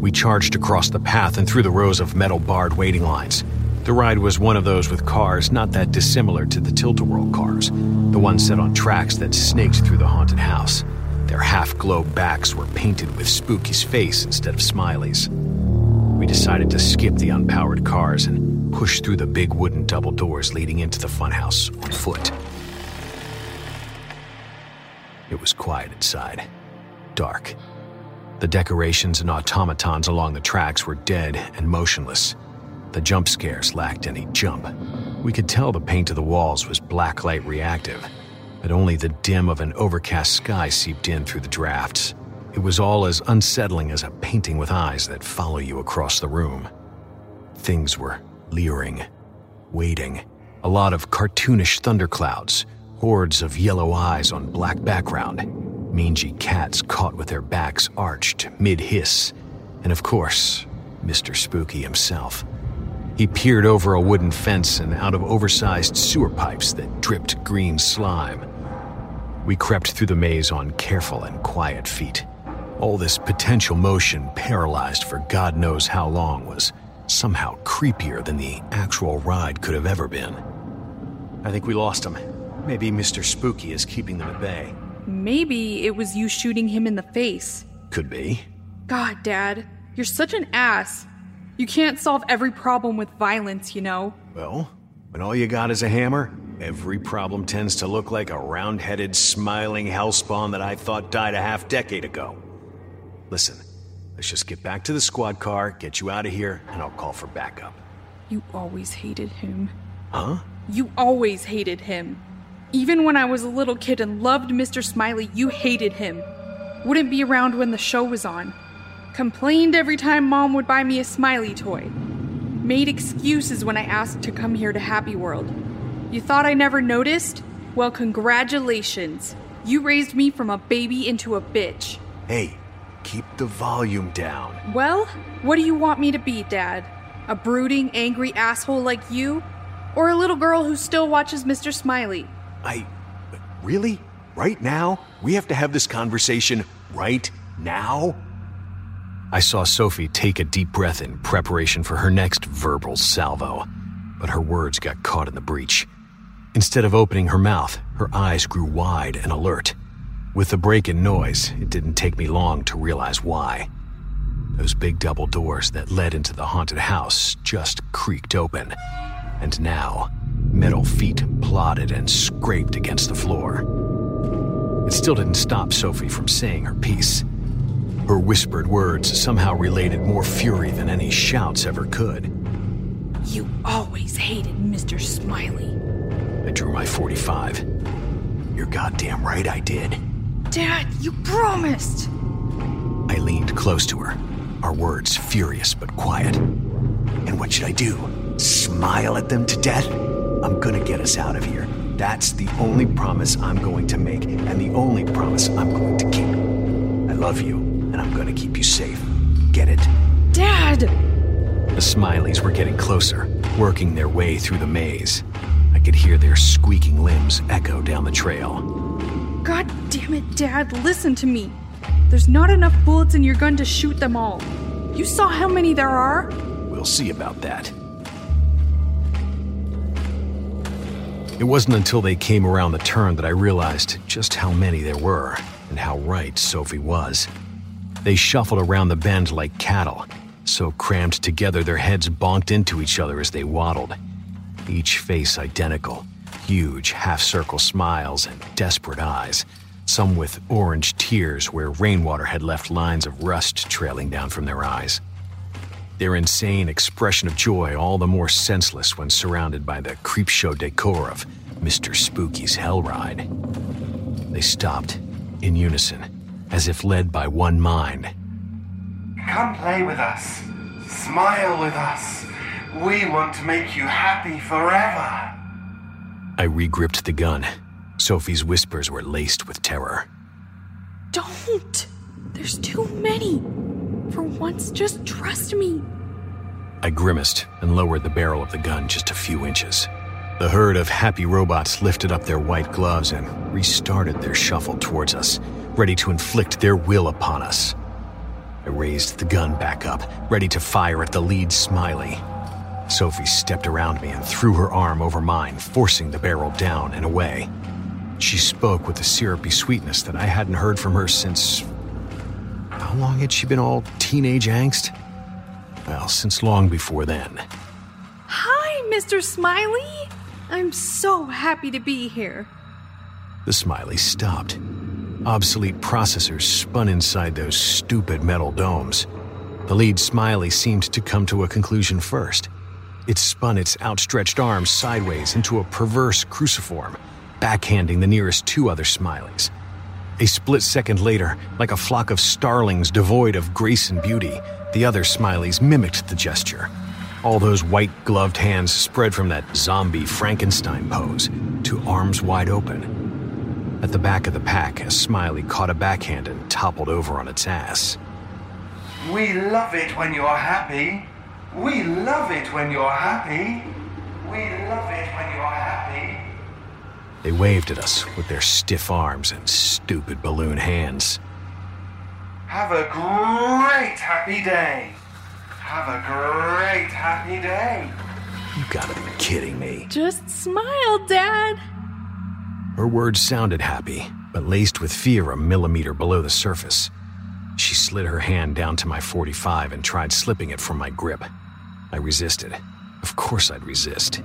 We charged across the path and through the rows of metal barred waiting lines. The ride was one of those with cars not that dissimilar to the Tilt-A-Whirl cars, the ones set on tracks that snaked through the haunted house. Their half globe backs were painted with Spooky's face instead of Smiley's. We decided to skip the unpowered cars and push through the big wooden double doors leading into the funhouse on foot. It was quiet inside, dark. The decorations and automatons along the tracks were dead and motionless. The jump scares lacked any jump. We could tell the paint of the walls was blacklight reactive, but only the dim of an overcast sky seeped in through the drafts. It was all as unsettling as a painting with eyes that follow you across the room. Things were leering, waiting. A lot of cartoonish thunderclouds, hordes of yellow eyes on black background, mangy cats caught with their backs arched mid hiss, and of course, Mr. Spooky himself. He peered over a wooden fence and out of oversized sewer pipes that dripped green slime. We crept through the maze on careful and quiet feet. All this potential motion, paralyzed for God knows how long, was somehow creepier than the actual ride could have ever been. I think we lost him. Maybe Mr. Spooky is keeping them at bay. Maybe it was you shooting him in the face. Could be. God, Dad, you're such an ass. You can't solve every problem with violence, you know. Well, when all you got is a hammer, every problem tends to look like a round headed, smiling hellspawn that I thought died a half decade ago. Listen, let's just get back to the squad car, get you out of here, and I'll call for backup. You always hated him. Huh? You always hated him. Even when I was a little kid and loved Mr. Smiley, you hated him. Wouldn't be around when the show was on. Complained every time mom would buy me a Smiley toy. Made excuses when I asked to come here to Happy World. You thought I never noticed? Well, congratulations. You raised me from a baby into a bitch. Hey, keep the volume down. Well, what do you want me to be, Dad? A brooding, angry asshole like you? Or a little girl who still watches Mr. Smiley? I. Really? Right now? We have to have this conversation right now? I saw Sophie take a deep breath in preparation for her next verbal salvo, but her words got caught in the breach. Instead of opening her mouth, her eyes grew wide and alert. With the break in noise, it didn't take me long to realize why. Those big double doors that led into the haunted house just creaked open, and now metal feet plodded and scraped against the floor. It still didn't stop Sophie from saying her piece. Her whispered words somehow related more fury than any shouts ever could. You always hated Mr. Smiley. I drew my 45. You're goddamn right I did. Dad, you promised! I leaned close to her, our words furious but quiet. And what should I do? Smile at them to death? I'm gonna get us out of here. That's the only promise I'm going to make, and the only promise I'm going to keep. I love you, and I'm gonna keep you safe. Get it? Dad! The Smileys were getting closer, working their way through the maze. I could hear their squeaking limbs echo down the trail. God damn it, Dad, listen to me. There's not enough bullets in your gun to shoot them all. You saw how many there are? We'll see about that. It wasn't until they came around the turn that I realized just how many there were and how right Sophie was. They shuffled around the bend like cattle, so crammed together their heads bonked into each other as they waddled. Each face identical, huge half circle smiles and desperate eyes, some with orange tears where rainwater had left lines of rust trailing down from their eyes. Their insane expression of joy all the more senseless when surrounded by the creepshow decor of Mr. Spooky's Hell Ride. They stopped, in unison, as if led by one mind. Come play with us. Smile with us. We want to make you happy forever. I regripped the gun. Sophie's whispers were laced with terror. Don't! There's too many. For once, just trust me. I grimaced and lowered the barrel of the gun just a few inches. The herd of happy robots lifted up their white gloves and restarted their shuffle towards us, ready to inflict their will upon us. I raised the gun back up, ready to fire at the lead Smiley. Sophie stepped around me and threw her arm over mine, forcing the barrel down and away. She spoke with a syrupy sweetness that I hadn't heard from her since. How long had she been all teenage angst? Well, since long before then. Hi, Mr. Smiley. I'm so happy to be here. The Smiley stopped. Obsolete processors spun inside those stupid metal domes. The lead Smiley seemed to come to a conclusion first. It spun its outstretched arms sideways into a perverse cruciform, backhanding the nearest two other Smileys. A split second later, like a flock of starlings devoid of grace and beauty, the other Smileys mimicked the gesture. All those white gloved hands spread from that zombie Frankenstein pose to arms wide open. At the back of the pack, a Smiley caught a backhand and toppled over on its ass. We love it when you're happy. We love it when you're happy. We love it when you're happy. They waved at us with their stiff arms and stupid balloon hands. Have a great happy day. Have a great happy day. You gotta be kidding me. Just smile, Dad. Her words sounded happy, but laced with fear a millimeter below the surface. She slid her hand down to my 45 and tried slipping it from my grip. I resisted. Of course I'd resist.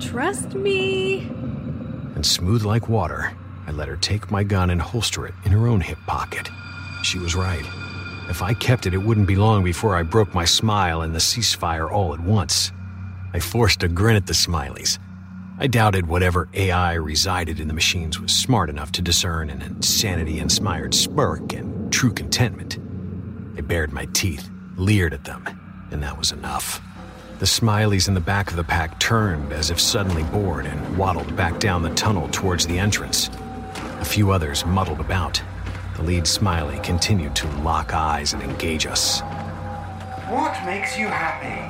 Trust me. And smooth like water, I let her take my gun and holster it in her own hip pocket. She was right. If I kept it, it wouldn't be long before I broke my smile and the ceasefire all at once. I forced a grin at the smileys. I doubted whatever AI resided in the machines was smart enough to discern an insanity inspired smirk and true contentment. I bared my teeth, leered at them, and that was enough. The smileys in the back of the pack turned as if suddenly bored and waddled back down the tunnel towards the entrance. A few others muddled about. The lead smiley continued to lock eyes and engage us. What makes you happy?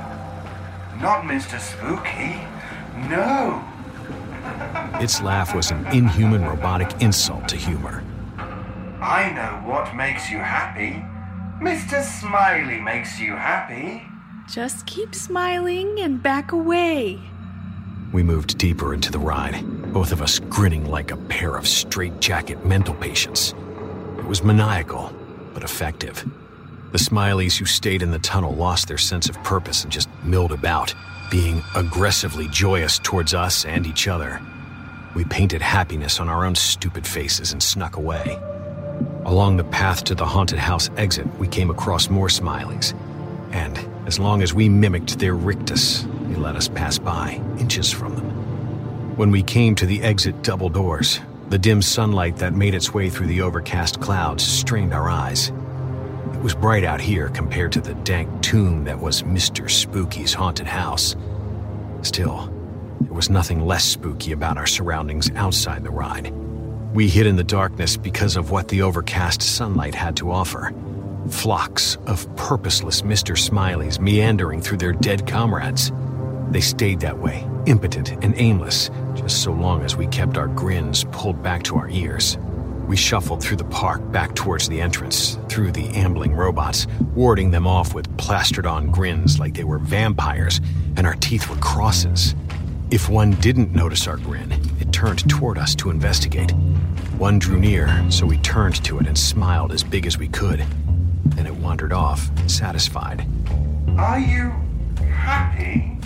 Not Mr. Spooky. No. Its laugh was an inhuman robotic insult to humor. I know what makes you happy. Mr. Smiley makes you happy. Just keep smiling and back away. We moved deeper into the ride, both of us grinning like a pair of straitjacket mental patients. It was maniacal, but effective. The smileys who stayed in the tunnel lost their sense of purpose and just milled about, being aggressively joyous towards us and each other. We painted happiness on our own stupid faces and snuck away. Along the path to the haunted house exit, we came across more smileys. And as long as we mimicked their rictus, they let us pass by, inches from them. When we came to the exit double doors, the dim sunlight that made its way through the overcast clouds strained our eyes. It was bright out here compared to the dank tomb that was Mr. Spooky's haunted house. Still, there was nothing less spooky about our surroundings outside the ride. We hid in the darkness because of what the overcast sunlight had to offer. Flocks of purposeless Mr. Smileys meandering through their dead comrades. They stayed that way, impotent and aimless, just so long as we kept our grins pulled back to our ears. We shuffled through the park back towards the entrance, through the ambling robots, warding them off with plastered on grins like they were vampires and our teeth were crosses. If one didn't notice our grin, it turned toward us to investigate. One drew near, so we turned to it and smiled as big as we could. Then it wandered off, satisfied. Are you happy?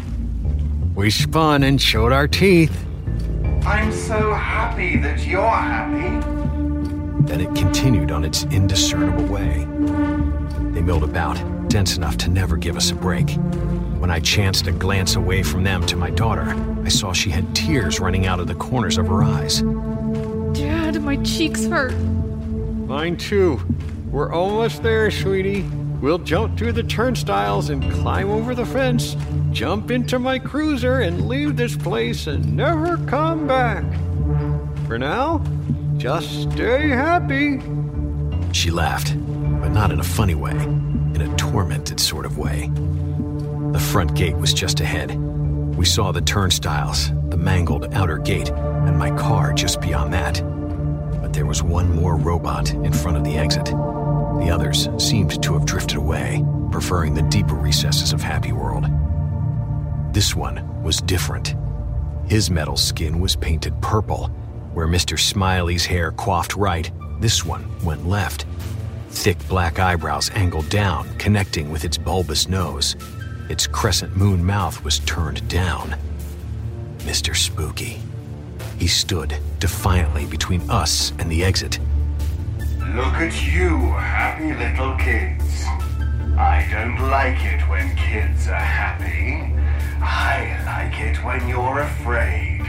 We spun and showed our teeth. I'm so happy that you're happy. Then it continued on its indiscernible way. They milled about, dense enough to never give us a break. When I chanced a glance away from them to my daughter, I saw she had tears running out of the corners of her eyes. Dad, my cheeks hurt. Mine too. We're almost there, sweetie. We'll jump through the turnstiles and climb over the fence, jump into my cruiser, and leave this place and never come back. For now, just stay happy. She laughed, but not in a funny way, in a tormented sort of way. The front gate was just ahead. We saw the turnstiles, the mangled outer gate, and my car just beyond that. But there was one more robot in front of the exit. The others seemed to have drifted away, preferring the deeper recesses of Happy World. This one was different. His metal skin was painted purple. Where Mr. Smiley's hair coiffed right, this one went left. Thick black eyebrows angled down, connecting with its bulbous nose. Its crescent moon mouth was turned down. Mr. Spooky. He stood defiantly between us and the exit. Look at you, happy little kids. I don't like it when kids are happy. I like it when you're afraid.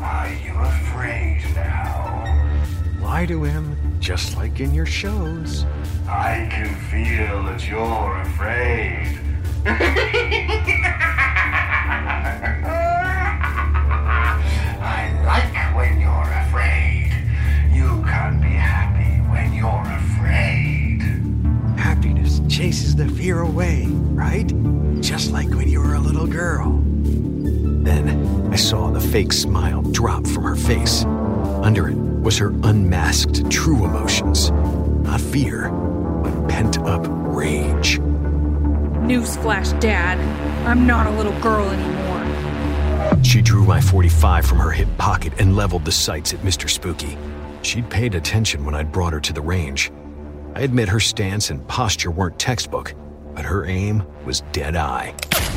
Are you afraid now? Lie to him, just like in your shows. I can feel that you're afraid. chases the fear away, right? Just like when you were a little girl. Then I saw the fake smile drop from her face. Under it was her unmasked true emotions. Not fear, but pent up rage. Newsflash, Dad. I'm not a little girl anymore. She drew my 45 from her hip pocket and leveled the sights at Mr. Spooky. She'd paid attention when I'd brought her to the range. I admit her stance and posture weren't textbook, but her aim was dead eye.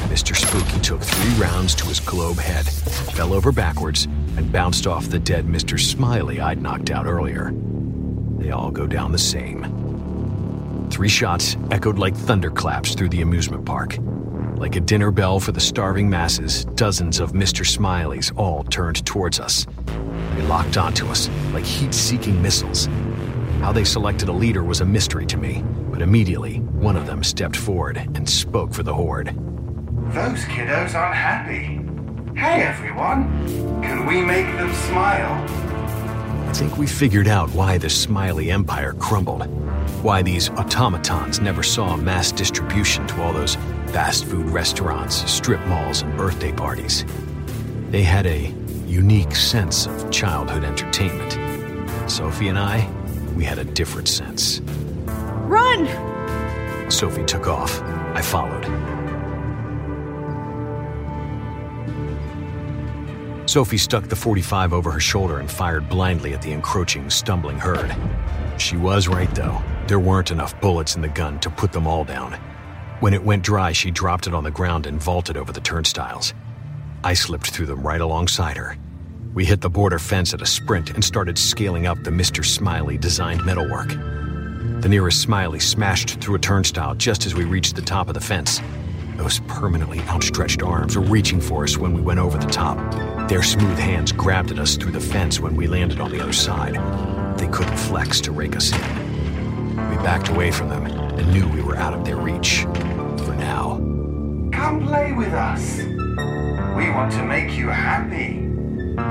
Mr. Spooky took three rounds to his globe head, fell over backwards, and bounced off the dead Mr. Smiley I'd knocked out earlier. They all go down the same. Three shots echoed like thunderclaps through the amusement park. Like a dinner bell for the starving masses, dozens of Mr. Smileys all turned towards us. They locked onto us like heat seeking missiles. How they selected a leader was a mystery to me, but immediately one of them stepped forward and spoke for the horde. Those kiddos aren't happy. Hey everyone, can we make them smile? I think we figured out why the Smiley Empire crumbled. Why these automatons never saw mass distribution to all those fast food restaurants, strip malls, and birthday parties. They had a unique sense of childhood entertainment. Sophie and I, we had a different sense. Run! Sophie took off. I followed. Sophie stuck the 45 over her shoulder and fired blindly at the encroaching, stumbling herd. She was right, though. There weren't enough bullets in the gun to put them all down. When it went dry, she dropped it on the ground and vaulted over the turnstiles. I slipped through them right alongside her. We hit the border fence at a sprint and started scaling up the Mr. Smiley designed metalwork. The nearest Smiley smashed through a turnstile just as we reached the top of the fence. Those permanently outstretched arms were reaching for us when we went over the top. Their smooth hands grabbed at us through the fence when we landed on the other side. They couldn't flex to rake us in. We backed away from them and knew we were out of their reach. For now. Come play with us. We want to make you happy.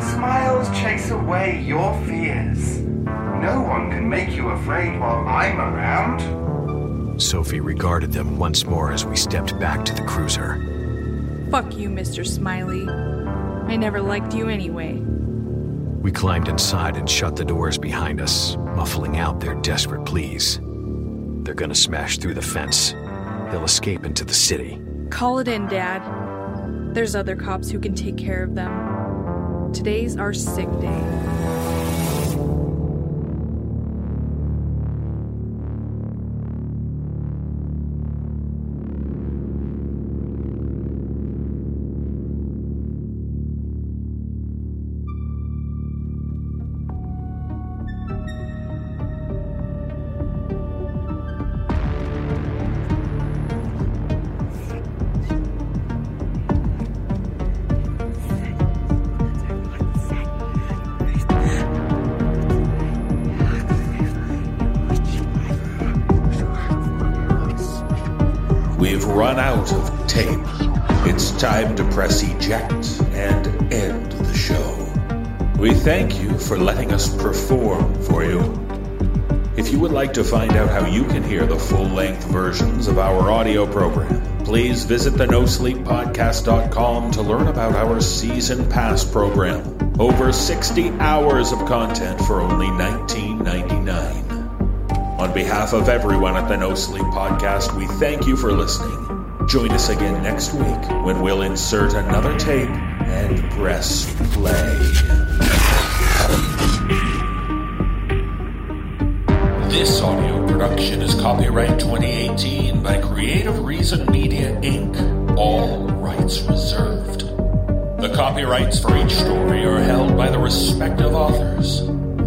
Smiles chase away your fears. No one can make you afraid while I'm around. Sophie regarded them once more as we stepped back to the cruiser. Fuck you, Mr. Smiley. I never liked you anyway. We climbed inside and shut the doors behind us, muffling out their desperate pleas. They're gonna smash through the fence. They'll escape into the city. Call it in, Dad. There's other cops who can take care of them. Today's our sick day. Time to press eject and end the show. We thank you for letting us perform for you. If you would like to find out how you can hear the full length versions of our audio program, please visit the NoSleepPodcast.com to learn about our season pass program. Over 60 hours of content for only $19.99. On behalf of everyone at the No Sleep Podcast, we thank you for listening. Join us again next week when we'll insert another tape and press play. This audio production is copyright 2018 by Creative Reason Media Inc., all rights reserved. The copyrights for each story are held by the respective authors.